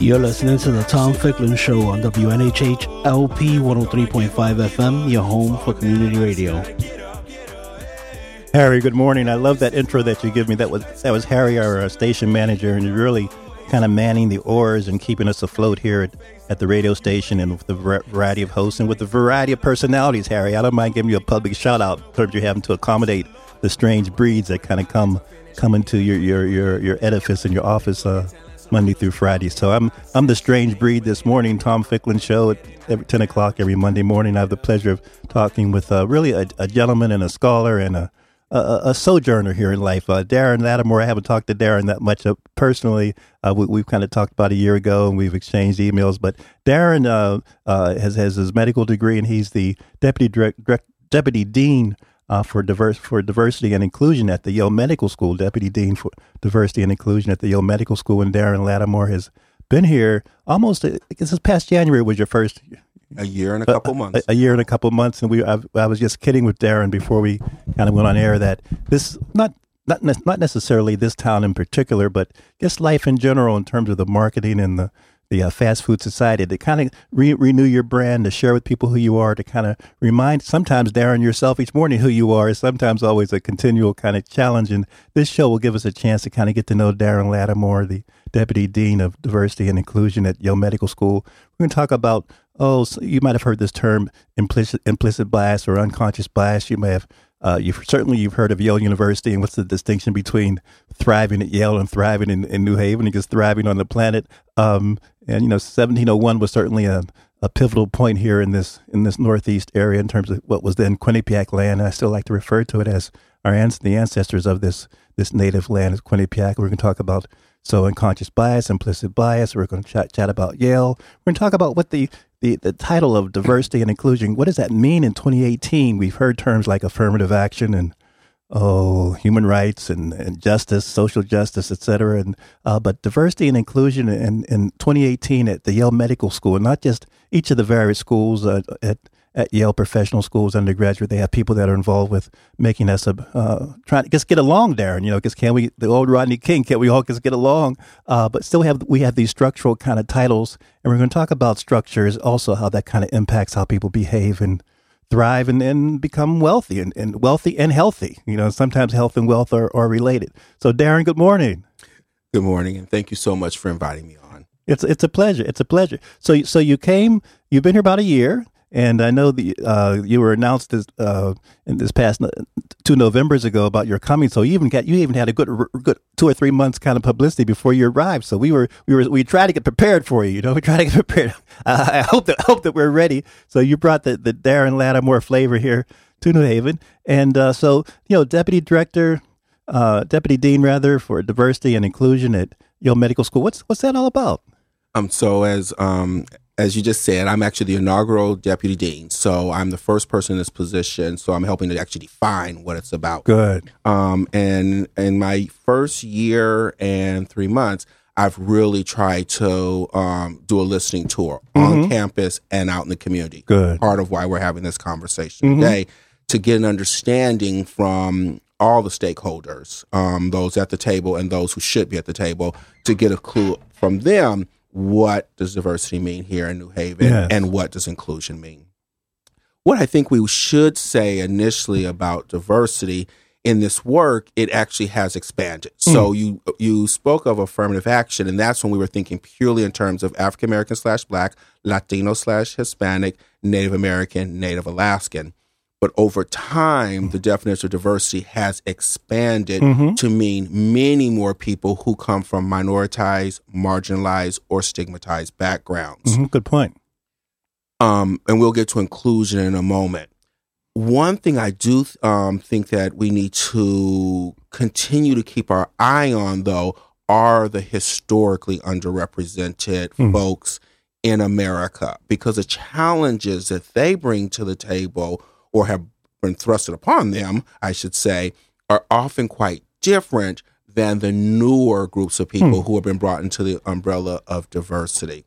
You're listening to the Tom Ficklin Show on WNHH LP 103.5 FM, your home for community radio. Harry, good morning. I love that intro that you give me. That was that was Harry, our uh, station manager, and really kind of manning the oars and keeping us afloat here at, at the radio station and with the var- variety of hosts and with the variety of personalities, Harry. I don't mind giving you a public shout out in terms of having to accommodate the strange breeds that kind of come come into your your your, your edifice and your office uh, Monday through Friday. So I'm I'm the strange breed this morning. Tom Ficklin show at every ten o'clock every Monday morning. I have the pleasure of talking with uh, really a, a gentleman and a scholar and a a, a sojourner here in life. Uh, Darin Latimore, I haven't talked to Darin that much uh, personally. Uh, we, have kind of talked about a year ago and we've exchanged emails. But Darin uh, uh, has, has his medical degree and he's the deputy direct, direct, deputy dean uh, for diverse for diversity and inclusion at the Yale Medical School. Deputy dean for diversity and inclusion at the Yale Medical School. And Darin Latimore has been here almost. I guess this past January was your first a year and a couple months. A, a, year and a couple months, and we. I, I, was just kidding with Darin before we kind of went on air that this not not ne- not necessarily this town in particular, but just life in general in terms of the marketing and the the uh, fast food society to kind of re- renew your brand, to share with people who you are, to kind of remind sometimes Darin yourself each morning who you are. Is sometimes always a continual kind of challenge, and this show will give us a chance to kind of get to know Darin Latimore, the deputy dean of diversity and inclusion at Yale Medical School. We're going to talk about oh, so you might have heard this term implicit implicit bias or unconscious bias. You may have uh, you've certainly you've heard of Yale University and what's the distinction between thriving at Yale and thriving in, in New Haven and just thriving on the planet. Um, and you know, 1701 was certainly a, a pivotal point here in this in this northeast area in terms of what was then Quinnipiac land. And I still like to refer to it as our ans- the ancestors of this this native land is Quinnipiac. We're going to talk about so unconscious bias, implicit bias. We're going to chat, chat about Yale. We're going to talk about what the the, the title of diversity and inclusion, what does that mean in 2018? We've heard terms like affirmative action and oh, human rights and, and justice, social justice, et cetera. And, uh, but diversity and inclusion in, in 2018 at the Yale Medical School, not just each of the various schools uh, at at Yale professional schools, undergraduate, they have people that are involved with making us uh, trying to just get along, Darin. You know, because can we the old Rodney King? Can we all just get along? Uh, but still have we have these structural kind of titles, and we're going to talk about structures, also how that kind of impacts how people behave and thrive and, and become wealthy and, and wealthy and healthy. You know, sometimes health and wealth are, are related. So, Darin, good morning. Good morning, and thank you so much for inviting me on. It's it's a pleasure. It's a pleasure. So so you came. You've been here about a year. And I know the uh, you were announced this uh, in this past two Novembers ago about your coming. So you even got you even had a good good two or three months kind of publicity before you arrived. So we were we were we tried to get prepared for you. You know, we tried to get prepared. Uh, I hope that hope that we're ready. So you brought the the Darin Latimore flavor here to New Haven, and uh, so you know, deputy director, uh, deputy dean rather for diversity and inclusion at Yale Medical School. What's what's that all about? Um, so as um, as you just said, I'm actually the inaugural deputy dean. So I'm the first person in this position. So I'm helping to actually define what it's about. Good. Um, and in my first year and three months, I've really tried to um, do a listening tour mm-hmm. on campus and out in the community. Good. Part of why we're having this conversation mm-hmm. today to get an understanding from all the stakeholders, um, those at the table and those who should be at the table, to get a clue from them what does diversity mean here in New Haven yes. and what does inclusion mean. What I think we should say initially about diversity in this work, it actually has expanded. Mm. So you you spoke of affirmative action, and that's when we were thinking purely in terms of African American slash Black, Latino slash Hispanic, Native American, Native Alaskan. But over time, the definition of diversity has expanded mm-hmm. to mean many more people who come from minoritized, marginalized, or stigmatized backgrounds. Mm-hmm. Good point. Um, and we'll get to inclusion in a moment. One thing I do um, think that we need to continue to keep our eye on, though, are the historically underrepresented folks in America because the challenges that they bring to the table or have been thrusted upon them, I should say, are often quite different than the newer groups of people who have been brought into the umbrella of diversity.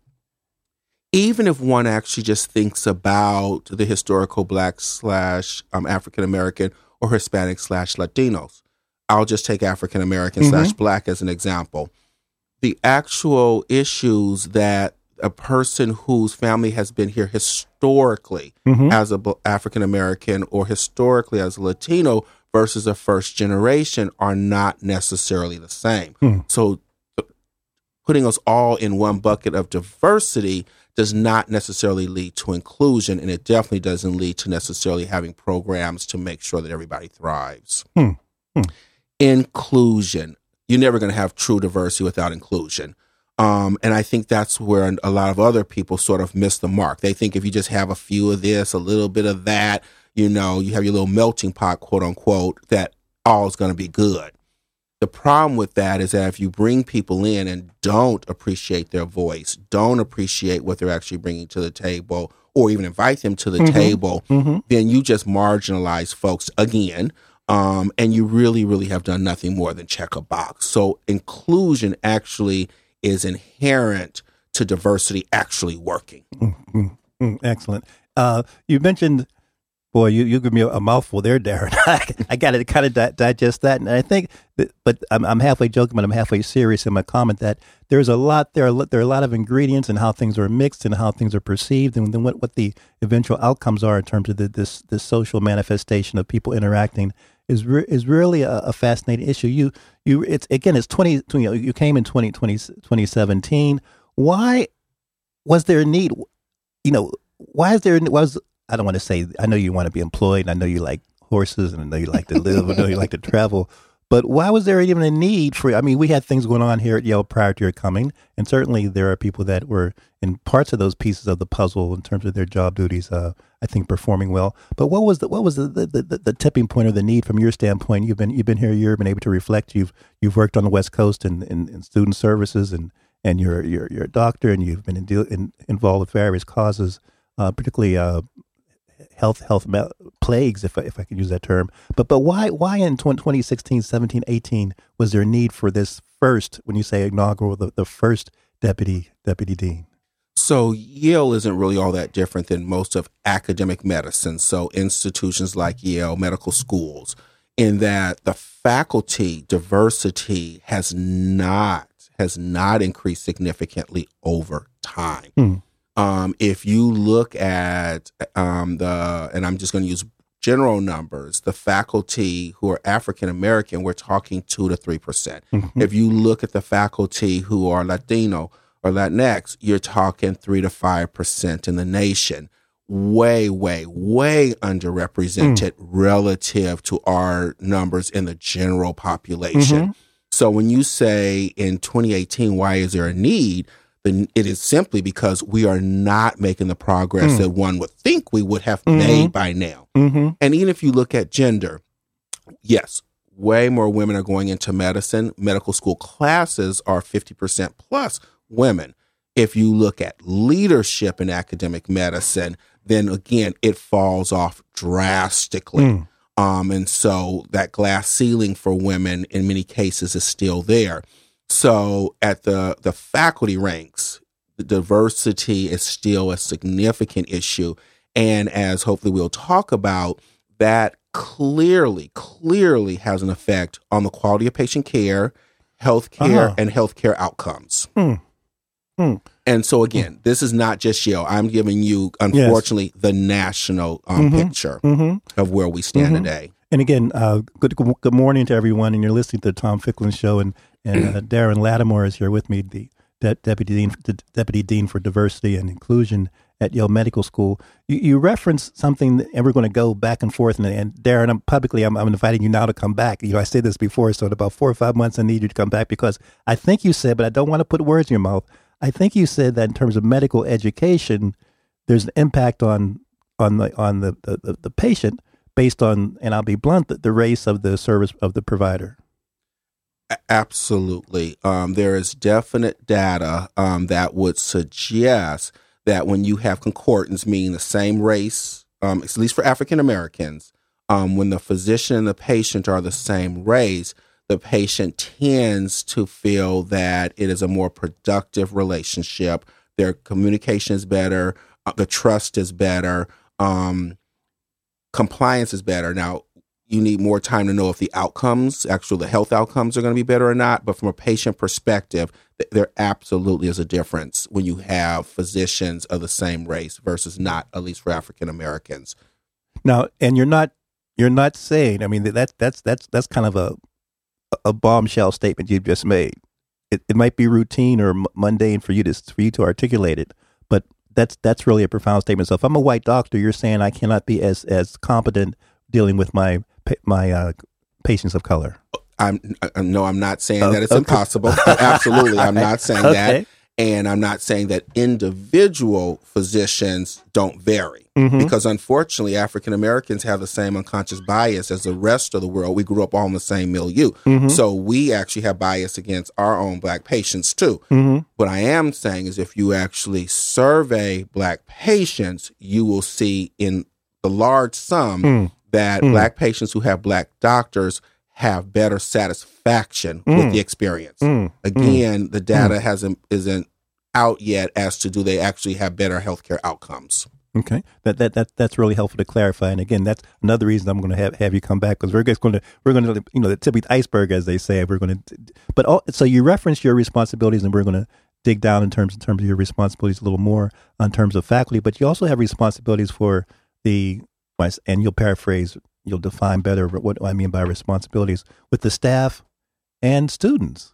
Even if one actually just thinks about the historical black slash um, African American or Hispanic slash Latinos, I'll just take African American slash black as an example. The actual issues that a person whose family has been here historically mm-hmm. as a African American or historically as a Latino versus a first generation are not necessarily the same. Hmm. So putting us all in one bucket of diversity does not necessarily lead to inclusion and it definitely doesn't lead to necessarily having programs to make sure that everybody thrives. Hmm. Hmm. Inclusion. You're never going to have true diversity without inclusion. Um, and I think that's where a lot of other people sort of miss the mark. They think if you just have a few of this, a little bit of that, you know, you have your little melting pot, quote unquote, that all is going to be good. The problem with that is that if you bring people in and don't appreciate their voice, don't appreciate what they're actually bringing to the table, or even invite them to the table, then you just marginalize folks again. Um, and you really, really have done nothing more than check a box. So inclusion actually is inherent to diversity actually working. Mm, excellent. Uh, you mentioned, boy, you, you give me a, mouthful there, Darin. I I got to kind of di- digest that, and I think, that, but I'm, I'm halfway joking, but I'm halfway serious in my comment that there's a lot there. Are, there are a lot of ingredients and how things are mixed and how things are perceived, and then what, what the eventual outcomes are in terms of the, this this social manifestation of people interacting is re- is really a, a fascinating issue. You you it's again it's 20, 20 you, know, you came in 20, 20, 2017. Why was there a need? You know, why is there was I don't want to say I know you want to be employed and I know you like horses and I know you like to live I know you like to travel but why was there even a need for I mean we had things going on here at Yale prior to your coming and certainly there are people that were in parts of those pieces of the puzzle in terms of their job duties uh, I think performing well. But what was the what was the the, the, the tipping point or the need from your standpoint? You've been you've been here a year been able to reflect. You've you've worked on the west coast in, in, in student services and and you're you're you're a doctor and you've been in, deal, in, involved with various causes uh, particularly uh, health health plagues if I, if I can use that term. But but why why in 20, 2016 17 18 was there a need for this first when you say inaugural the, the first deputy deputy dean So Yale isn't really all that different than most of academic medicine. So institutions like Yale medical schools, in that the faculty diversity has not has not increased significantly over time. Hmm. Um, if you look at um, the, and I'm just going to use general numbers, the faculty who are African American, we're talking two to three percent. If you look at the faculty who are Latino or Latinx, you're talking three to five percent in the nation. Way, way, way underrepresented mm. relative to our numbers in the general population. Mm-hmm. So when you say in 2018, why is there a need? Then it is simply because we are not making the progress mm. that one would think we would have mm-hmm. made by now. mm-hmm. And even if you look at gender, yes, way more women are going into medicine. Medical school classes are 50% plus women. If you look at leadership in academic medicine, then again, it falls off drastically. Um, and so that glass ceiling for women in many cases is still there. So at the, the faculty ranks, the diversity is still a significant issue. And as hopefully we'll talk about, that clearly, clearly has an effect on the quality of patient care, healthcare, Uh-huh. and healthcare outcomes. Hmm. Hmm. And so again, this is not just Yale. I'm giving you, unfortunately, the national um, Mhm. picture Mm-hmm. of where we stand Mhm. today. And again, uh, good good morning to everyone, and you're listening to the Tom Ficklin Show, and and uh, Darin Latimore is here with me, the de- deputy dean, the deputy dean for diversity and inclusion at Yale Medical School. You, you referenced something, that- and we're going to go back and forth. And, and Darin, I'm publicly, I'm, I'm inviting you now to come back. You know, I said this before, so in about four or five months, I need you to come back because I think you said, but I don't want to put words in your mouth. I think you said that in terms of medical education, there's an impact on on the on the, the, the, patient based on, and I'll be blunt, the, the race of the service of the provider. Absolutely. Um, there is definite data um, that would suggest that when you have concordance, meaning the same race, um, at least for African Americans, um, when the physician and the patient are the same race, the patient tends to feel that it is a more productive relationship. Their communication is better, uh, the trust is better, um, compliance is better. Now, you need more time to know if the outcomes, actual the health outcomes, are going to be better or not. But from a patient perspective, there absolutely is a difference when you have physicians of the same race versus not, at least for African Americans. Now, and you're not you're not saying. I mean, that that's that's that's kind of a a bombshell statement you've just made. It, it might be routine or mundane for you to for you to articulate it, but that's that's really a profound statement. So if I'm a white doctor, you're saying I cannot be as as competent dealing with my my uh, patients of color. I'm no, I'm not saying that it's okay. impossible. Absolutely, I'm not saying okay. that. And I'm not saying that individual physicians don't vary mm-hmm. because unfortunately, African Americans have the same unconscious bias as the rest of the world. We grew up all in the same milieu. Mm-hmm. So we actually have bias against our own black patients too. Mm-hmm. What I am saying is if you actually survey black patients, you will see in the large sum mm. that mm. black patients who have black doctors have better satisfaction mm. with the experience. Mm. Again, the data mm. hasn't isn't out yet as to do they actually have better healthcare outcomes. Okay, that that that that's really helpful to clarify. And again, that's another reason I'm going to have have you come back because we're just going to we're going to you know the tip of the iceberg as they say. We're going to, but all, so you reference your responsibilities, and we're going to dig down in terms in terms of your responsibilities a little more on terms of faculty. But you also have responsibilities for the and you'll paraphrase you'll define better what I mean by responsibilities with the staff and students.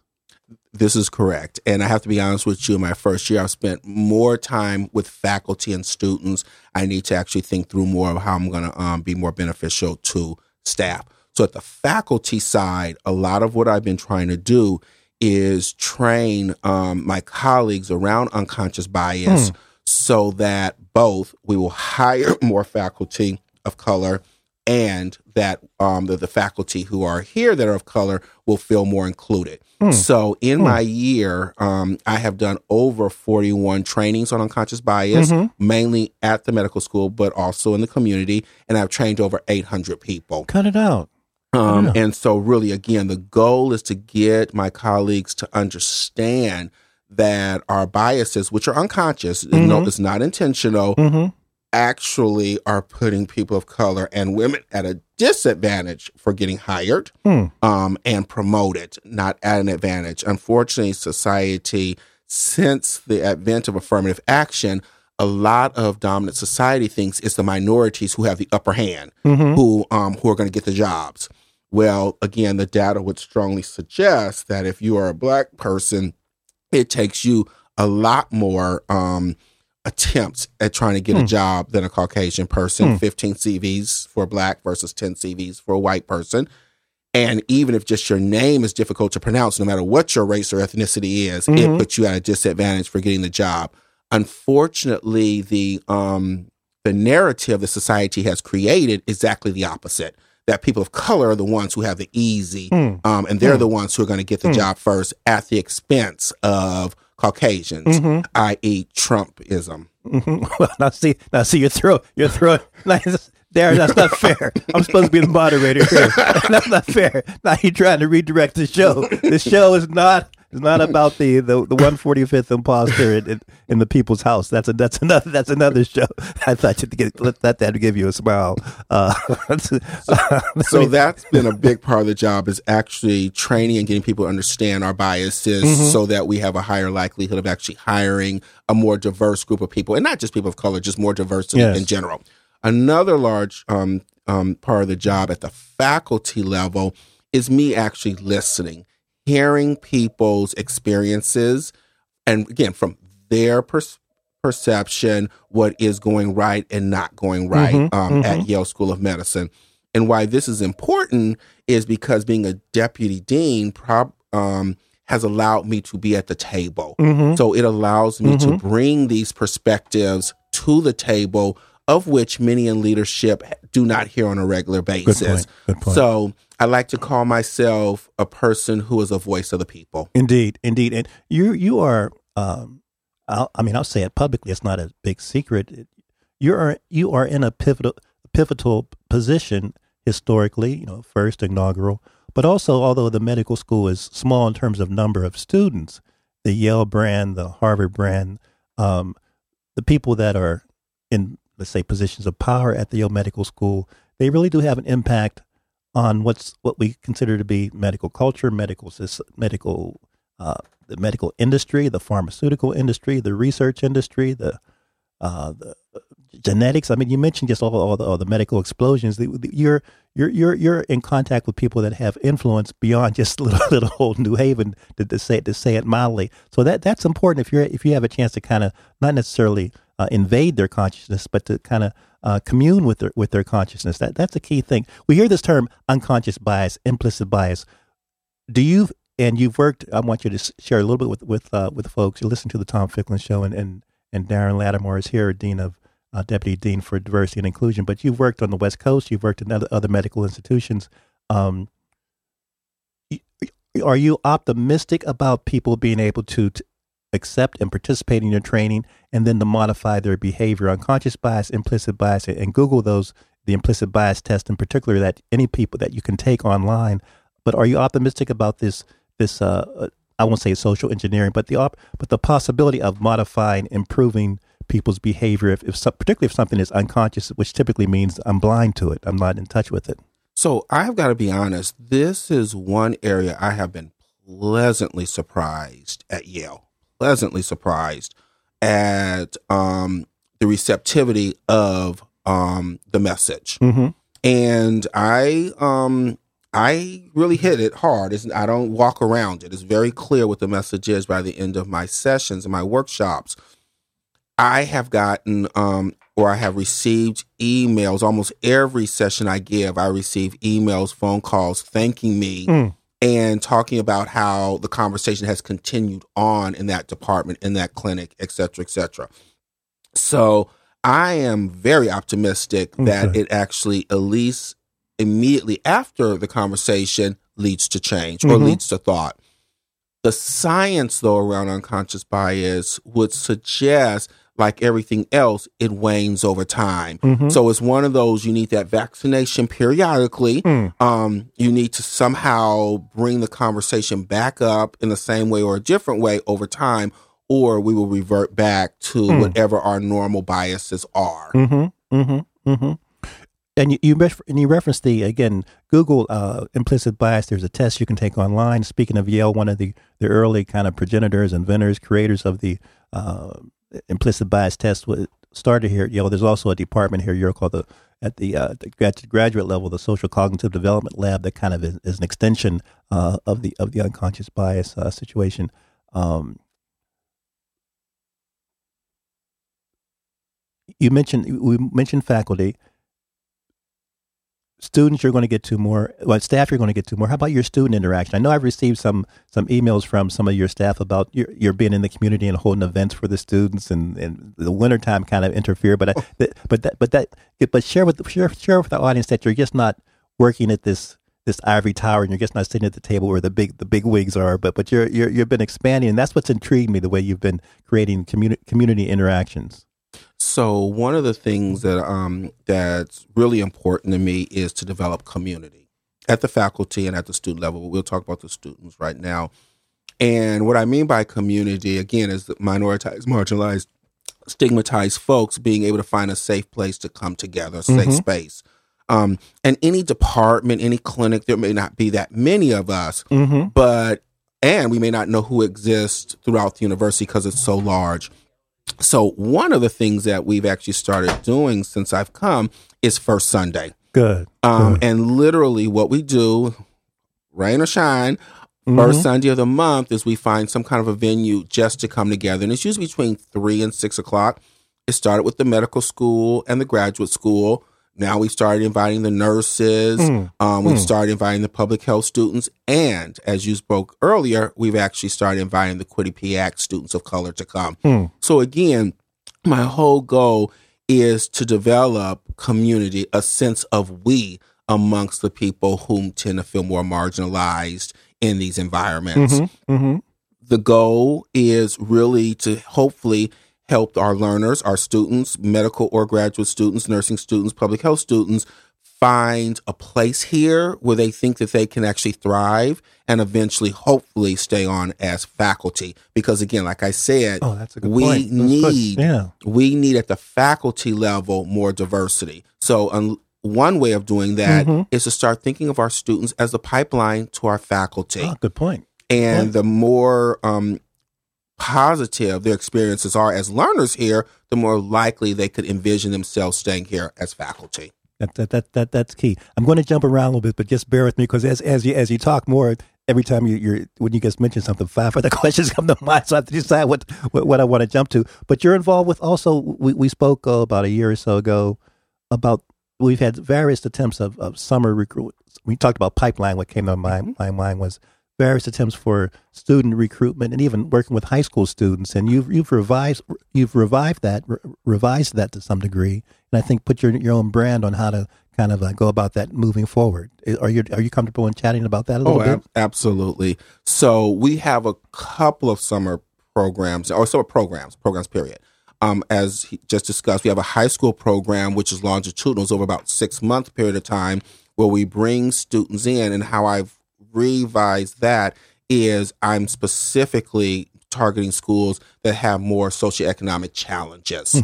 This is correct. And I have to be honest with you, in my first year, I've spent more time with faculty and students. I need to actually think through more of how I'm going to um, be more beneficial to staff. So, at the faculty side, a lot of what I've been trying to do is train um, my colleagues around unconscious bias hmm. so that both we will hire more faculty of color and that um, the, the, faculty who are here that are of color will feel more included. Mm. So, in mm. my year, um, I have done over 41 trainings on unconscious bias, mm-hmm. mainly at the medical school, but also in the community. And I've trained over 800 people. Cut it out. Um, yeah. And so, really, again, the goal is to get my colleagues to understand that our biases, which are unconscious, mm-hmm. no, it's not intentional, mm-hmm actually are putting people of color and women at a disadvantage for getting hired hmm. um, and promoted, not at an advantage. Unfortunately, society, since the advent of affirmative action, a lot of dominant society thinks it's the minorities who have the upper hand, mm-hmm. who um, who are going to get the jobs. Well, again, the data would strongly suggest that if you are a black person, it takes you a lot more um, attempts at trying to get a hmm. job than a Caucasian person. Hmm. 15 CVs for a black versus 10 CVs for a white person. And even if just your name is difficult to pronounce, no matter what your race or ethnicity is, mm-hmm. it puts you at a disadvantage for getting the job. Unfortunately, the um, the narrative the society has created is exactly the opposite. That people of color are the ones who have the easy, mm. um, and they're mm. the ones who are going to get the mm. job first at the expense of Caucasians, mm-hmm. i.e., Trumpism. Mm-hmm. Well, now see, now see, your throat, your throat. There, that's not fair. I'm supposed to be the moderator here. That's not fair. Now you're trying to redirect the show. The show is not it's not about the the, the 145th imposter in, in, in, the people's house. That's a that's another that's another show. I thought you'd get let, let that give you a smile. Uh, so, so that's been a big part of the job is actually training and getting people to understand our biases, mm-hmm. so that we have a higher likelihood of actually hiring a more diverse group of people, and not just people of color, just more diversity yes. in general. Another large um, um, part of the job at the faculty level is me actually listening hearing people's experiences and again from their pers- perception what is going right and not going right mm-hmm, um, mm-hmm. at Yale School of Medicine. And why this is important is because being a deputy dean prob- um, has allowed me to be at the table. Mm-hmm. So it allows me to mm-hmm. bring these perspectives to the table of which many in leadership do not hear on a regular basis. Good point. Good point. So I like to call myself a person who is a voice of the people. Indeed, indeed, and you you are. Um, I'll, I mean, I'll say it publicly. It's not a big secret. You are you are in a pivotal pivotal position historically. You know, first inaugural, but also although the medical school is small in terms of number of students, the Yale brand, the Harvard brand, um, the people that are in let's say positions of power at the Yale Medical School, they really do have an impact on what's what we consider to be medical culture, medical medical uh, the medical industry, the pharmaceutical industry, the research industry, the uh, the genetics. I mean, you mentioned just all, all, the, all the medical explosions. The, the, you're you're you're you're in contact with people that have influence beyond just little little old New Haven to, to say to say it mildly. So that that's important if you're if you have a chance to kind of not necessarily uh, invade their consciousness, but to kind of uh, commune with their with their consciousness. That that's a key thing. We hear this term unconscious bias, implicit bias. Do you and you've worked? I want you to share a little bit with with uh, with folks. You listen to the Tom Ficklin show, and and, and Darin Latimore is here, dean of uh, deputy dean for diversity and inclusion. But you've worked on the West Coast. You've worked in other, other medical institutions. Um, are you optimistic about people being able to, to accept and participate in your training, and then to modify their behavior? Unconscious bias, implicit bias, and- Google those the implicit bias test in particular that any people that you can take online. But are you optimistic about this? This uh, uh, I won't say social engineering, but the op- but the possibility of modifying, improving people's behavior, if, if some, particularly if something is unconscious, which typically means I'm blind to it, I'm not in touch with it. So I've got to be honest. This is one area I have been pleasantly surprised at Yale. Pleasantly surprised at um, the receptivity of um, the message, Mm-hmm. and I um, I really hit it hard. It's, I don't walk around it. It's very clear what the message is by the end of my sessions and my workshops. I have gotten um, or I have received emails almost every session I give. I receive emails, phone calls thanking me Mm. And talking about how the conversation has continued on in that department, in that clinic, et cetera, et cetera. So I am very optimistic that it actually, at least immediately after the conversation, leads to change or Mhm. leads to thought. The science, though, around unconscious bias would suggest, like everything else, it wanes over time. Mhm. So it's one of those you need that vaccination periodically. Mm. Um, you need to somehow bring the conversation back up in the same way or a different way over time, or we will revert back to Mm. whatever our normal biases are. Mm-hmm. Mm-hmm. Mm-hmm. And you you, ref- and you referenced the again Google uh, implicit bias. There's a test you can take online. Speaking of Yale, one of the the early kind of progenitors, inventors, creators of the uh, implicit bias test started here at Yale. There's also a department here at Yale called the at the, uh, the graduate level, the social cognitive development lab that kind of is, is an extension uh, of the of the unconscious bias uh, situation. Um, you mentioned we mentioned faculty students you're going to get to more well staff you're going to get to more. How about your student interaction? I know i've received some some emails from some of your staff about your, your being in the community and holding events for the students and, and the wintertime kind of interfere but I, oh. th- but that but that but share with share, share with the audience that you're just not working at this this ivory tower and you're just not sitting at the table where the big the big wigs are but but you're, you're you've been expanding and that's what's intrigued me the way you've been creating community community interactions So one of the things that um that's really important to me is to develop community at the faculty and at the student level. We'll talk about the students right now. And what I mean by community again is minoritized, marginalized, stigmatized folks being able to find a safe place to come together, a safe Mhm. space. Um, and any department, any clinic, there may not be that many of us, mm-hmm. but and we may not know who exists throughout the university because it's so large. So one of the things that we've actually started doing since I've come is First Sunday, good um, Good. and literally what we do, rain or shine, Mhm. first Sunday of the month is we find some kind of a venue just to come together, and it's usually between three and six o'clock. It started with the medical school and the graduate school. Now we started inviting the nurses. Mm. Um, we've Hmm. started inviting the public health students, and as you spoke earlier, we've actually started inviting the Act students of color to come. Hmm. So again, my whole goal is to develop community, a sense of we amongst the people who tend to feel more marginalized in these environments. Mm-hmm. Mm-hmm. The goal is really to hopefully help our learners, our students, medical or graduate students, nursing students, public health students find a place here where they think that they can actually thrive and eventually hopefully stay on as faculty because again like i said Oh, that's a good we point. Need Yeah. we need at the faculty level more diversity so um, one way of doing that is Mm-hmm. to start thinking of our students as the pipeline to our faculty Oh, good point. and the more um, positive their experiences are as learners here, the more likely they could envision themselves staying here as faculty. That, that, that, that, that's key. I'm going to jump around a little bit, but just bear with me because as, as you as you talk more, every time you, you're when you guys mention something, five other questions come to mind. So I have to decide what what, what I want to jump to. But you're involved with also. We we spoke uh, about a year or so ago about we've had various attempts of, of summer recruit. We talked about pipeline. What came to my my mind was various attempts for student recruitment and even working with high school students. And you've you've revised you've revived that re- revised that to some degree, and I think put your your own brand on how to kind of uh, go about that moving forward. Are you are you comfortable in chatting about that a little Oh, bit? ab- absolutely. So we have a couple of summer programs or summer programs, programs period. Um, as he just discussed, we have a high school program which is longitudinal, it's over about six month period of time where we bring students in. And how I've revised that is I'm specifically targeting schools that have more socioeconomic challenges.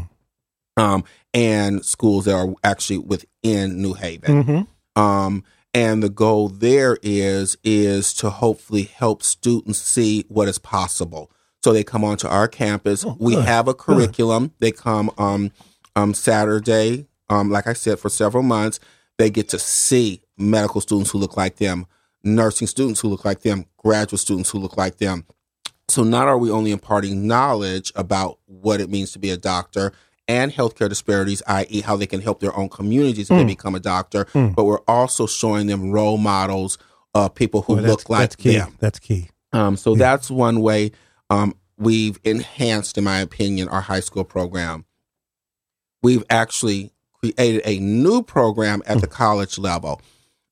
Um, and schools that are actually within New Haven. Mm-hmm. Um, and the goal there is is to hopefully help students see what is possible. So they come onto our campus. we have a curriculum. They come um, um, Saturday, um, like I said, for several months. They get to see medical students who look like them, nursing students who look like them, graduate students who look like them. So not are we only imparting knowledge about what it means to be a doctor and healthcare disparities, i.e., how they can help their own communities if they become a doctor, but we're also showing them role models of people who look like that's key. them. That's key. Um, so that's one way um, we've enhanced, in my opinion, our high school program. We've actually created a new program at the college level.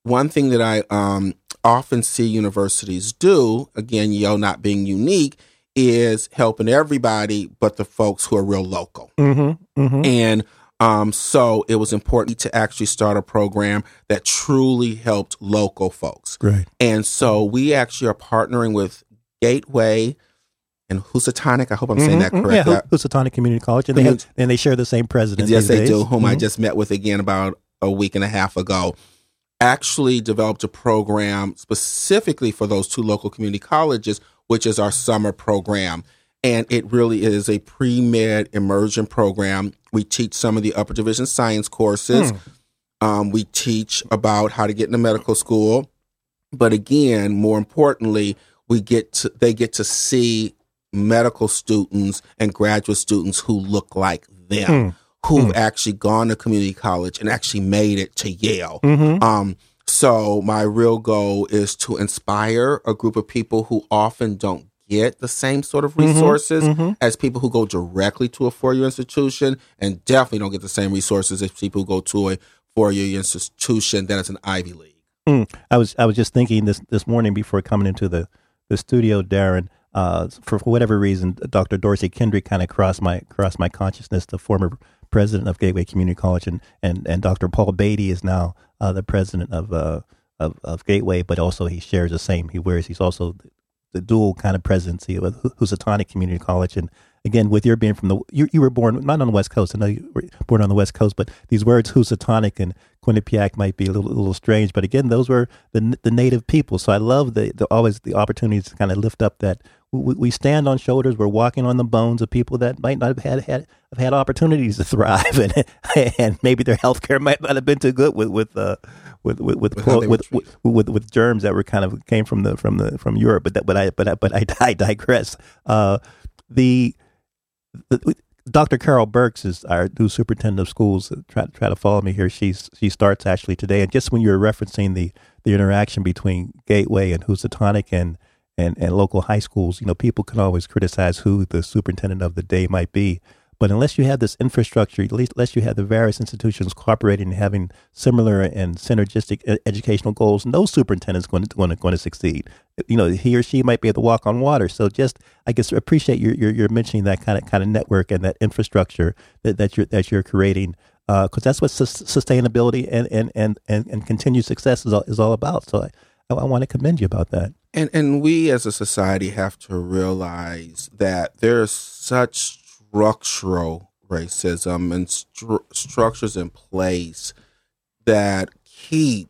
One thing that I um, often see universities do, again, Yale not being unique, is helping everybody but the folks who are real local. Mm-hmm. Mm-hmm. And um, so it was important to actually start a program that truly helped local folks. Great. And so we actually are partnering with Gateway and Housatonic. I hope I'm saying that Mhm. correct. Yeah, Housatonic Community College, and they have, and they share the same president. yes, they days. do, whom I Mhm. just met with again about a week and a half ago. Actually developed a program specifically for those two local community colleges, which is our summer program. And it really is a pre med immersion program. We teach some of the upper division science courses. Um, we teach about how to get into medical school. But again, more importantly, we get to, they get to see medical students and graduate students who look like them, who've actually gone to community college and actually made it to Yale. Um, so my real goal is to inspire a group of people who often don't get the same sort of resources as people who go directly to a four-year institution and definitely don't get the same resources as people who go to a four-year institution that is an Ivy League. Mm. I was I was just thinking this this morning before coming into the the studio, Darin. Uh, for whatever reason, Dr. Dorsey Kendrick kind of crossed my crossed my consciousness. The former president of Gateway Community College, and and, and Dr. Paul Beatty is now uh, the president of, uh, of of Gateway, but also he shares the same. He wears he's also the dual kind of presidency of Housatonic Community College. And again, with your being from the, you, you were born not on the West Coast. I know you were born on the West Coast, but these words Housatonic and Quinnipiac might be a little, a little strange. But again, those were the the native people. So I love the, the always the opportunities to kind of lift up that we, we stand on shoulders. We're walking on the bones of people that might not have had, had have had opportunities to thrive, and and maybe their health care might not have been too good with with uh, with with with, With how they were with, with, with with germs that were kind of came from the from the from Europe. But that, but I but I, but I, I digress. Uh, the, the Dr. Carol Birks is our new superintendent of schools. Try try to follow me here. She's she starts actually today. And just when you were referencing the the interaction between Gateway and Housatonic and and and local high schools, you know, people can always criticize who the superintendent of the day might be. But unless you have this infrastructure, at least unless you have the various institutions cooperating and having similar and synergistic educational goals, no superintendent is going to, going to, going to succeed. You know, he or she might be able to walk on water. So just, I guess, appreciate your, your, your mentioning that kind of kind of network and that infrastructure that, that you're that you're creating because uh, that's what su- sustainability and, and, and, and, and continued success is all, is all about. So I, I want to commend you about that. And and we as a society have to realize that there's such structural racism and stru- structures in place that keep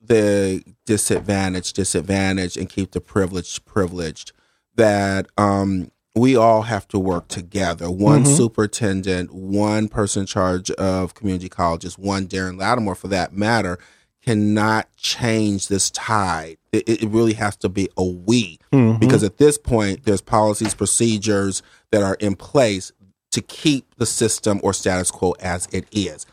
the disadvantaged disadvantaged and keep the privileged privileged that um, we all have to work together. One mm-hmm. superintendent, one person in charge of community colleges, one Darin Latimore for that matter, cannot change this tide. It, it really has to be a we, mm-hmm. because at this point, there's policies, procedures that are in place to keep the system or status quo as it is.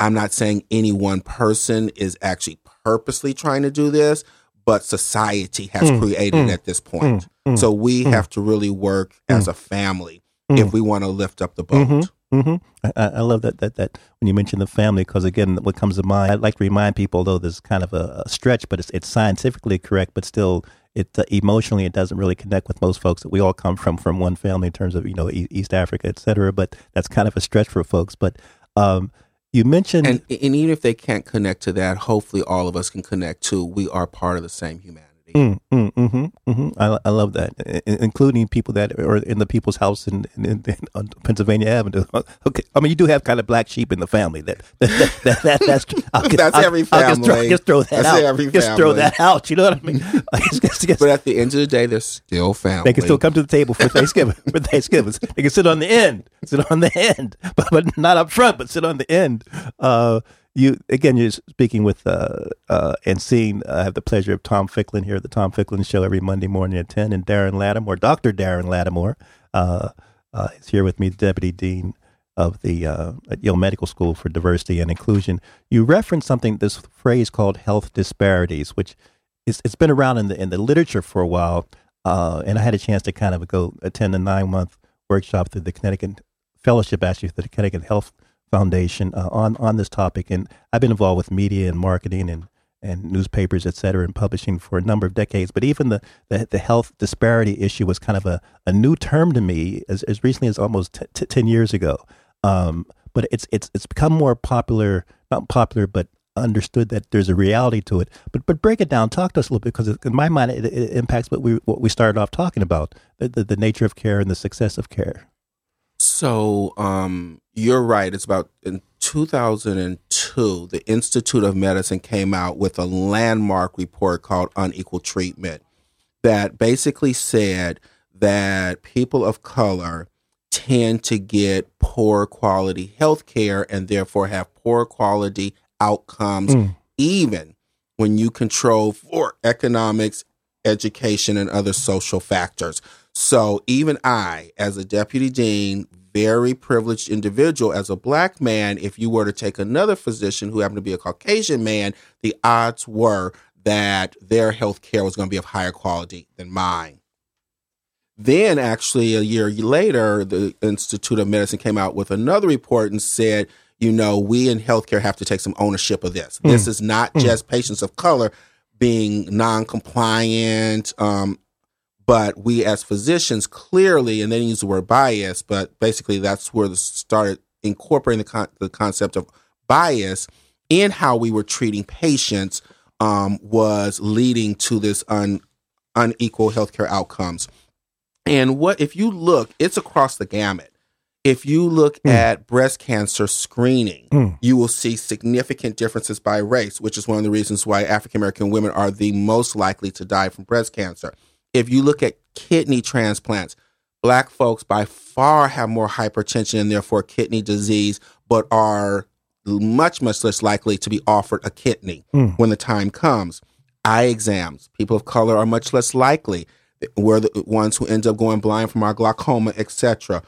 I'm not saying any one person is actually purposely trying to do this, but society has mm, created mm, at this point. Mm, mm so we mm. have to really work as a family if we want to lift up the boat. Mm-hmm, mm-hmm. I, I, love that, that that when you mention the family, because again, what comes to mind, I'd like to remind people, though there's kind of a, a stretch, but it's, it's scientifically correct, but still, it uh, emotionally it doesn't really connect with most folks. That we all come from from one family in terms of you know East Africa, et cetera. But that's kind of a stretch for folks. But um, you mentioned, and, and even if they can't connect to that, hopefully all of us can connect to. We are part of the same humanity. Mm, mm, mm-hmm, mm-hmm. I, I love that, I, including people that are in the people's house in, in, in, on Pennsylvania Avenue. Okay, I mean you do have kind of black sheep in the family. That, that, that, that that's I'll, that's I'll, every family. I'll just, throw, just throw that that's out. Every family. Just throw that out. You know what I mean? but at the end of the day, they're still family. They can still come to the table for Thanksgiving. for Thanksgiving, they can sit on the end, sit on the end, but, but not up front, but sit on the end. Uh, you again, you're speaking with uh, uh, and seeing. Uh, I have the pleasure of Tom Ficklin here at the Tom Ficklin Show every Monday morning at ten, and Darin Latimore, Doctor Darin Latimore, uh, uh, is here with me, Deputy Dean of the uh, Yale Medical School for Diversity and Inclusion. You referenced something, this phrase called health disparities, which is, it's been around in the in the literature for a while, and I had a chance to kind of go attend a nine month workshop through the Connecticut Fellowship, actually, through the Connecticut Health Foundation uh, on on this topic, and I've been involved with media and marketing and and newspapers, et cetera, and publishing for a number of decades. But even the, the, the, health disparity issue was kind of a, a new term to me as, as recently as almost t- t- 10 years ago. Um, but it's, it's, it's become more popular, not popular, but understood that there's a reality to it. But, but break it down. Talk to us a little bit because in my mind, it, it impacts what we, what we started off talking about, the, the, the nature of care and the success of care. So um, you're right. It's about in 2002, the Institute of Medicine came out with a landmark report called Unequal Treatment that basically said that people of color tend to get poor quality health care and therefore have poor quality outcomes, mm. even when you control for economics, education, and other social factors. So even I, as a deputy dean, very privileged individual, as a black man, if you were to take another physician who happened to be a Caucasian man, the odds were that their health care was going to be of higher quality than mine. Then, actually, a year later, the Institute of Medicine came out with another report and said, you know, we in healthcare have to take some ownership of this. Mm. This is not mm. just patients of color being non compliant, um, but we as physicians clearly, and they use the word bias, but basically that's where the started incorporating the, con- the concept of bias in how we were treating patients um, was leading to this un- unequal healthcare outcomes. And what if you look, it's across the gamut. If you look mm. at breast cancer screening, mm. you will see significant differences by race, which is one of the reasons why African American women are the most likely to die from breast cancer if you look at kidney transplants, black folks by far have more hypertension and therefore kidney disease, but are much, much less likely to be offered a kidney mm. when the time comes. Eye exams, people of color are much less likely. We're the ones who end up going blind from our glaucoma, etc.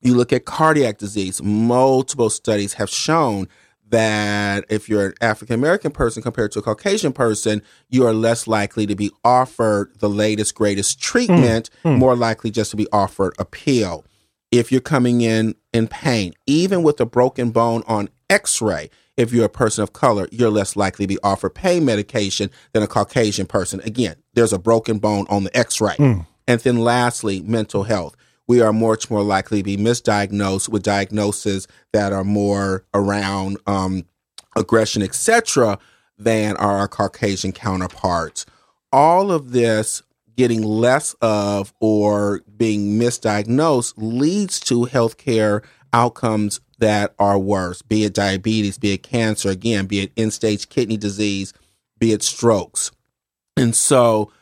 You look at cardiac disease, multiple studies have shown that if you're an African American person compared to a Caucasian person, you are less likely to be offered the latest, greatest treatment, mm, mm. more likely just to be offered a pill. if you're coming in in pain, even with a broken bone on x ray, if you're a person of color, you're less likely to be offered pain medication than a Caucasian person. Again, there's a broken bone on the x ray. Mm. And then lastly, mental health. We are much more likely to be misdiagnosed with diagnoses that are more around um, aggression, etc., than our Caucasian counterparts. All of this getting less of or being misdiagnosed leads to healthcare outcomes that are worse, be it diabetes, be it cancer, again, be it end stage kidney disease, be it strokes. And so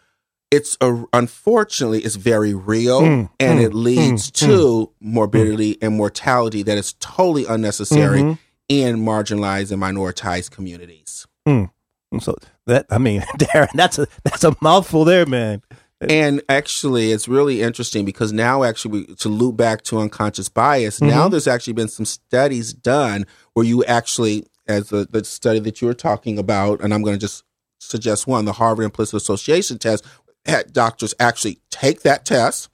it's a, unfortunately it's very real Mm, and mm, it leads mm, to morbidity and mortality that is totally unnecessary Mhm. in marginalized and minoritized communities. So that I mean, Darin, that's a that's a mouthful there, man. And actually, it's really interesting because now, actually, we- to loop back to unconscious bias, now Mhm. there's actually been some studies done where you actually, as the, the study that you were talking about, and I'm going to just suggest one, the Harvard Implicit Association test, had doctors actually take that test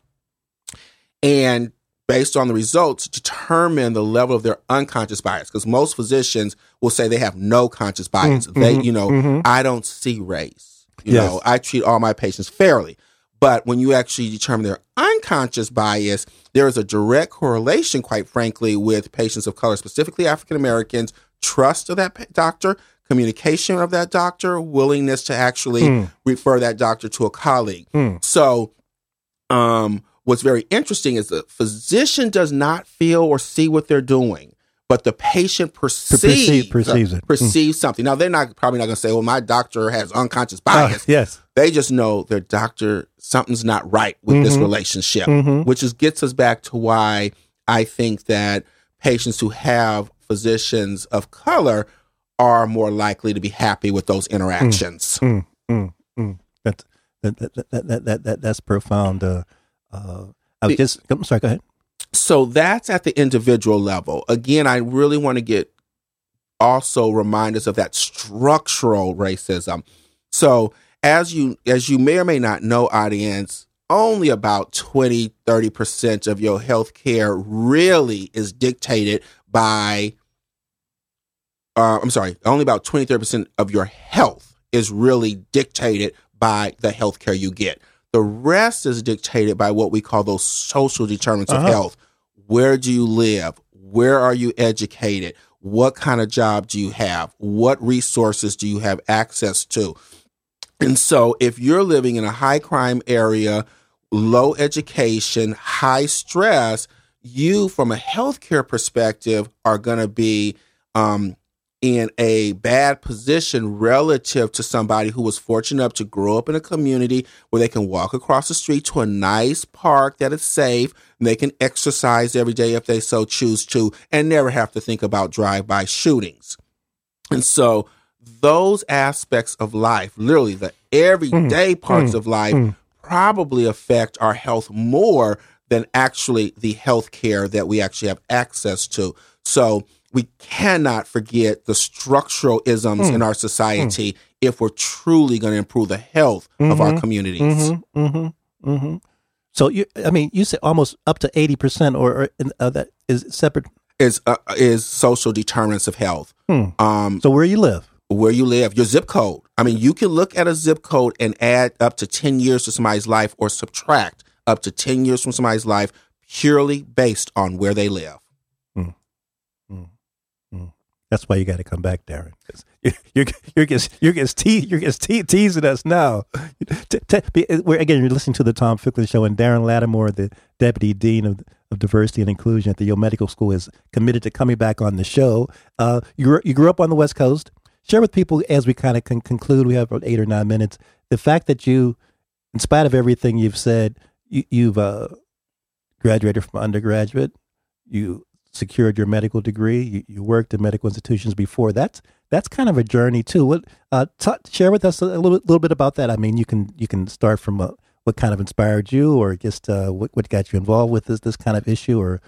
and based on the results determine the level of their unconscious bias because most physicians will say they have no conscious bias they mhm, you know mhm. i don't see race you Yes. know i treat all my patients fairly but when you actually determine their unconscious bias there is a direct correlation quite frankly with patients of color specifically african americans trust of that doctor communication of that doctor willingness to actually Hmm. refer that doctor to a colleague Hmm. so um, what's very interesting is the physician does not feel or see what they're doing, but the patient perceives perceive- perceives it. perceives something. Now they're not probably not going to say, "Well, my doctor has unconscious bias." yes. They just know their doctor something's not right with this Mhm. relationship, Mhm. which is gets us back to why I think that patients who have physicians of color are more likely to be happy with those interactions. Mm, mm, mm. That, that, that, that, that, that, that, that's profound. Uh, uh, I was just, I'm sorry, go ahead. So that's at the individual level. Again, I really want to get also remind us of that structural racism. So as you as you may or may not know, audience, only about 20, 30% of your health care really is dictated by uh, I'm sorry, only about 20, 30% of your health is really dictated by the health care you get. The rest is dictated by what we call those social determinants Uh-huh. of health. Where do you live? Where are you educated? What kind of job do you have? What resources do you have access to? And so, if you're living in a high crime area, low education, high stress, you, from a healthcare perspective, are going to be um, in a bad position relative to somebody who was fortunate enough to grow up in a community where they can walk across the street to a nice park that is safe and they can exercise every day if they so choose to and never have to think about drive-by shootings. And so those aspects of life, literally the everyday parts of life, mm. probably affect our health more than actually the health care that we actually have access to. So we cannot forget the structural isms in our society if we're truly going to improve the health of our communities. Mm-hmm, mm-hmm, mm-hmm. So you, I mean, you said almost up to eighty percent, or, or uh, that is separate. Is uh, is social determinants of health. Hmm. Um, So where you live? where you live, your zip code. I mean, you can look at a zip code and add up to 10 years to somebody's life or subtract up to 10 years from somebody's life purely based on where they live. That's why you got to come back, Darin. You're you're just you're just te- you're just te- teasing us now. T- we're, again, you're listening to the Tom Ficklin Show, and Darin Latimore, the deputy dean of, of diversity and inclusion at the Yale Medical School, is committed to coming back on the show. Uh, you grew, you grew up on the West Coast. Share with people as we kind of con- conclude. We have about eight or nine minutes. The fact that you, in spite of everything you've said, you, you've uh, graduated from undergraduate. You secured your medical degree. You, you worked in medical institutions before. That's that's kind of a journey too. What uh, t- share with us a little, little bit about that? I mean, you can you can start from uh, what kind of inspired you, or just uh, what what got you involved with this this kind of issue, or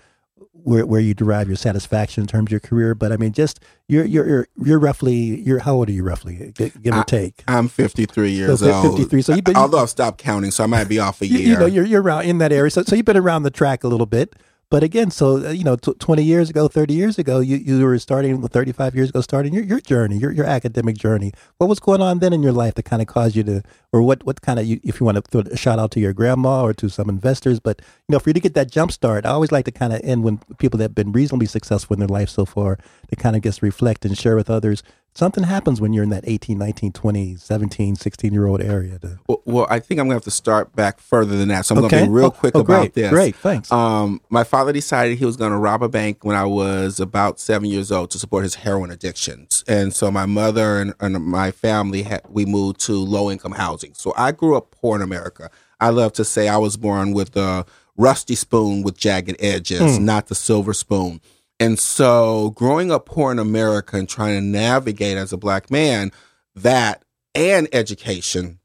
where where you derive your satisfaction in terms of your career. But I mean, just you're you're you're, you're roughly you're how old are you roughly, G- give or take? I'm 53 years So, old. 53. So you've been- Although I've stopped counting, so I might be off a You, year. you know, you're you're around in that area, so so you've been around the track a little bit. But again, so uh, you know, t- twenty years ago, thirty years ago, you, you were starting, thirty five years ago, starting your, your journey, your your academic journey. What was going on then in your life that kind of caused you to, or what what kind of you, if you want to throw a shout out to your grandma or to some investors, but you know, for you to get that jump start, I always like to kind of end when people that have been reasonably successful in their life so far, to kind of just reflect and share with others something happens when you're in that 18 19 20 17 16 year old area to... well, well, i think i'm going to have to start back further than that. So i'm okay. going to be real oh, quick oh, about great, this. great thanks. Um, my father decided he was going to rob a bank when i was about seven years old to support his heroin addictions. And so my mother and, and my family had, we moved to low income housing. So i grew up poor in america. I love to say i was born with a rusty spoon with jagged edges mm. not the silver spoon and so growing up poor in America and trying to navigate as a black man, that and education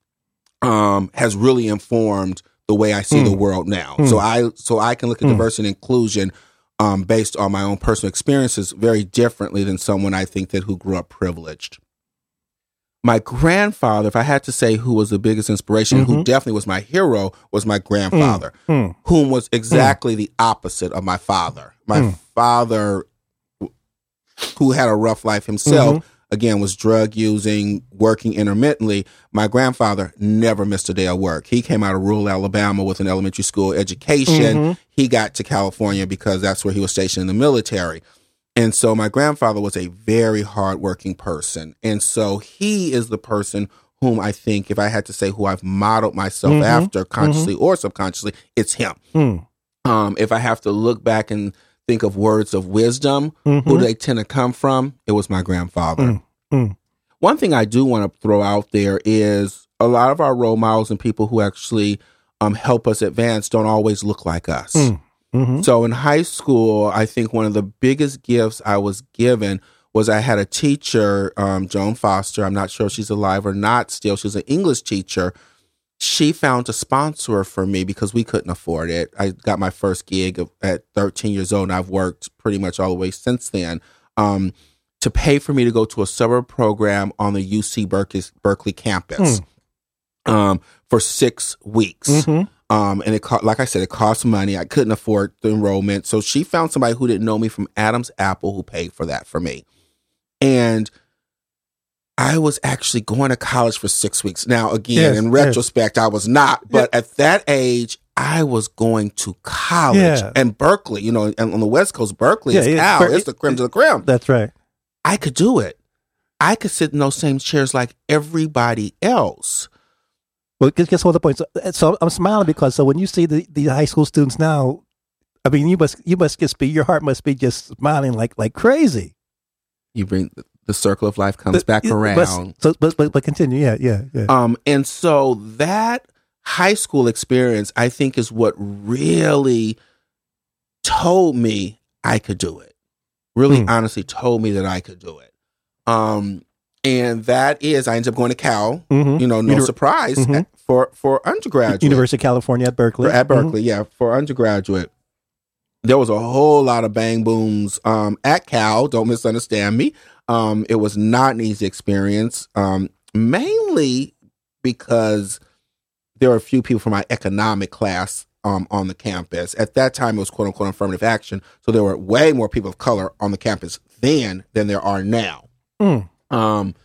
um, has really informed the way I see mm. the world now. Mm. So I so I can look at mm. diversity and inclusion um, based on my own personal experiences very differently than someone I think that who grew up privileged. My grandfather, if I had to say who was the biggest inspiration, mm-hmm. who definitely was my hero, was my grandfather, hmm. Hmm. whom was exactly the opposite of my father. My father, who had a rough life himself, mm-hmm. again, was drug using, working intermittently. My grandfather never missed a day of work. He came out of rural Alabama with an elementary school education. Mm-hmm. He got to California because that's where he was stationed in the military. And so my grandfather was a very hardworking person. And so he is the person whom I think, if I had to say who I've modeled myself mm-hmm. after, consciously mm-hmm. or subconsciously, it's him. Mm. Um, if I have to look back and think of words of wisdom, mm-hmm. who do they tend to come from? It was my grandfather. Mm, mm. One thing I do want to throw out there is a lot of our role models and people who actually um, help us advance don't always look like us. Mm. Mm-hmm. So in high school, I think one of the biggest gifts I was given was I had a teacher, um, Joan Foster. I'm not sure if she's alive or not still. She's an English teacher she found a sponsor for me because we couldn't afford it. I got my first gig at 13 years old, and I've worked pretty much all the way since then. Um, to pay for me to go to a summer program on the UC Berkeley, Berkeley campus mm. um, for six weeks. Mm-hmm. Um, and it co- like I said, it cost money. I couldn't afford the enrollment, so she found somebody who didn't know me from Adam's Apple who paid for that for me. And I was actually going to college for six weeks. Now, again, yes, in retrospect, yes. I was not, but yeah. at that age, I was going to college yeah. and Berkeley, you know, and on the West Coast, Berkeley yeah, is Cal. Ber- it's the creme de la creme. That's right. I could do it. I could sit in those same chairs like everybody else. Well, guess what the point? So, so, I'm smiling because so when you see the, the high school students now, I mean, you must you must just be your heart must be just smiling like like crazy. You bring the circle of life comes but, back around. But, so, but, but, but continue. Yeah, yeah, yeah. Um, and so that high school experience, I think, is what really told me I could do it. Really, hmm. honestly, told me that I could do it. Um, and that is, I ended up going to Cal. Mm-hmm. You know, no Univers- surprise mm-hmm. for for undergraduate. University of California at Berkeley. For, at Berkeley, mm-hmm. yeah, for undergraduate. There was a whole lot of bang booms um, at Cal. Don't misunderstand me. Um, it was not an easy experience, um, mainly because there were a few people from my economic class um, on the campus. At that time, it was quote unquote affirmative action. So there were way more people of color on the campus then than there are now. Mm. Um,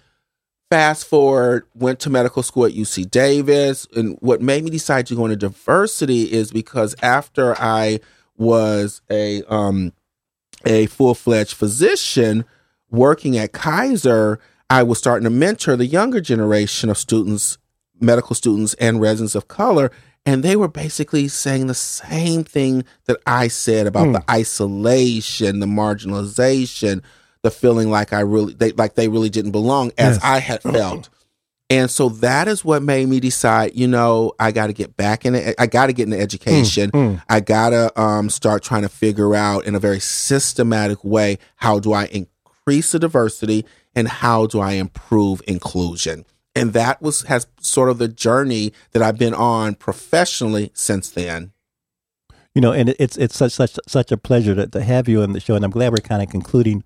fast forward, went to medical school at UC Davis. And what made me decide to go into diversity is because after I was a, um, a full fledged physician, working at Kaiser, I was starting to mentor the younger generation of students, medical students, and residents of color. And they were basically saying the same thing that I said about mm. the isolation, the marginalization, the feeling like I really, they, like they really didn't belong as yes. I had felt. And so that is what made me decide, you know, I got to get back in it. I got to get into education. Mm, mm. I got to um, start trying to figure out in a very systematic way how do I increase the diversity and how do I improve inclusion? And that was has sort of the journey that I've been on professionally since then. You know, and it's it's such such such a pleasure to, to have you on the show, and I'm glad we're kind of concluding.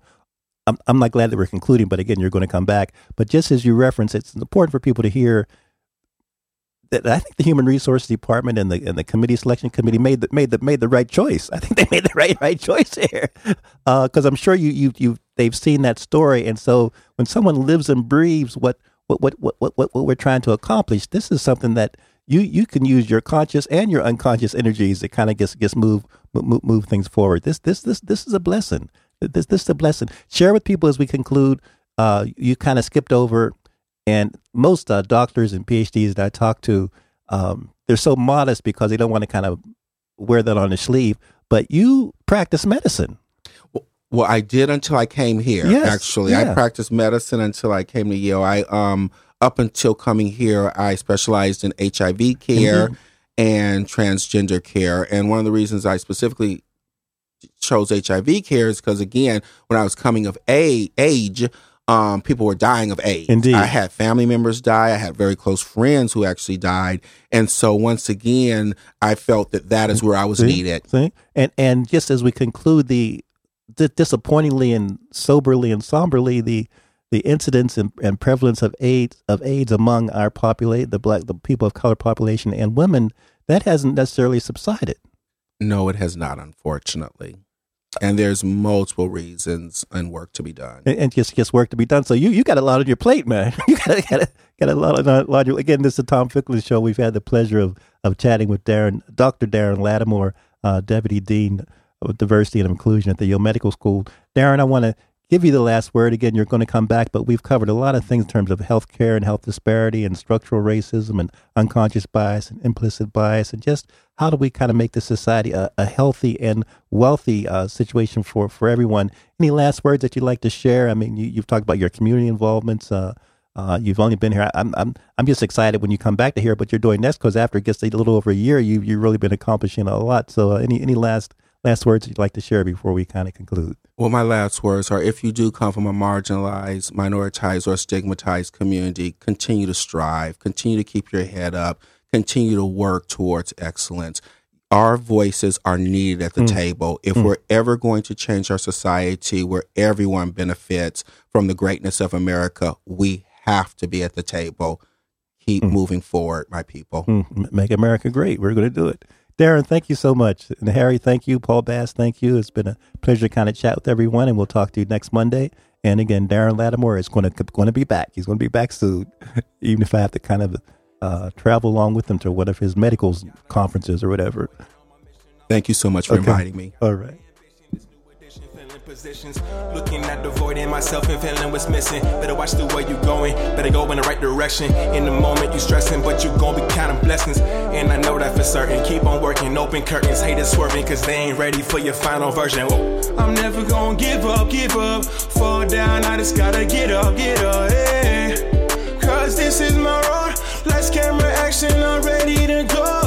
I'm I'm not glad that we're concluding, but again, you're going to come back. But just as you reference, it's important for people to hear that I think the Human Resource Department and the and the committee selection committee made the made the made the right choice. I think they made the right right choice here, because uh, I'm sure you you you they've seen that story, and so when someone lives and breathes what what what what what, what we're trying to accomplish, this is something that you you can use your conscious and your unconscious energies to kind of just just move move, move things forward. This this this this is a blessing. This this is a blessing. Share with people as we conclude. Uh, you kind of skipped over, and most uh, doctors and PhDs that I talk to, um, they're so modest because they don't want to kind of wear that on their sleeve. But you practice medicine. Well, I did until I came here. Yes, actually, yeah. I practiced medicine until I came to Yale. I um up until coming here, I specialized in HIV care Mm-hmm. and transgender care. And one of the reasons I specifically chose HIV care is because, again, when I was coming of age, age um, people were dying of AIDS. Indeed. I had family members die. I had very close friends who actually died. And so, once again, I felt that that is where I was See? needed. See? And and just as we conclude the di- disappointingly and soberly and somberly the the incidence and, and prevalence of AIDS of AIDS among our populate the black the people of color population and women that hasn't necessarily subsided. No, it has not, unfortunately. And there's multiple reasons and work to be done. and, and just just work to be done. So you you got a lot on your plate, man. You got got got a lot on. Of, again, this is the Tom Ficklin show. We've had the pleasure of of chatting with Darin, Dr. Darin Latimore, uh, Deputy Dean of Diversity and Inclusion at the Yale Medical School. Darin, I want to give you the last word. Again, you're going to come back, but we've covered a lot of things in terms of health care and health disparity and structural racism and unconscious bias and implicit bias and just how do we kind of make this society a, a healthy and wealthy uh, situation for, for everyone. Any last words that you'd like to share? I mean, you, you've talked about your community involvements. Uh, uh, you've only been here. I'm, I'm, I'm just excited when you come back to hear what you're doing next because after it gets a little over a year, you, you've really been accomplishing a lot. So, uh, any, any last last words you'd like to share before we kind of conclude? Well, my last words are if you do come from a marginalized, minoritized, or stigmatized community, continue to strive, continue to keep your head up, continue to work towards excellence. Our voices are needed at the mm. table. If mm. we're ever going to change our society where everyone benefits from the greatness of America, we have to be at the table. Keep mm. moving forward, my people. Mm, make America great. We're going to do it. Darin, thank you so much. And Harry, thank you. Paul Bass, thank you. It's been a pleasure to kind of chat with everyone, and we'll talk to you next Monday. And again, Darin Latimore is going to going to be back. He's going to be back soon, even if I have to kind of uh, travel along with him to one of his medical conferences or whatever. Thank you so much for Okay. inviting me. All right. Positions, looking at the void in myself and feeling what's missing. Better watch the way you're going, better go in the right direction. In the moment you're stressing, but you gon' be counting blessings. And I know that for certain. Keep on working, open curtains, haters swerving, cause they ain't ready for your final version. Whoa. I'm never gonna give up, give up. Fall down, I just gotta get up, get up, yeah. Cause this is my road. Lights, camera, action, I'm ready to go.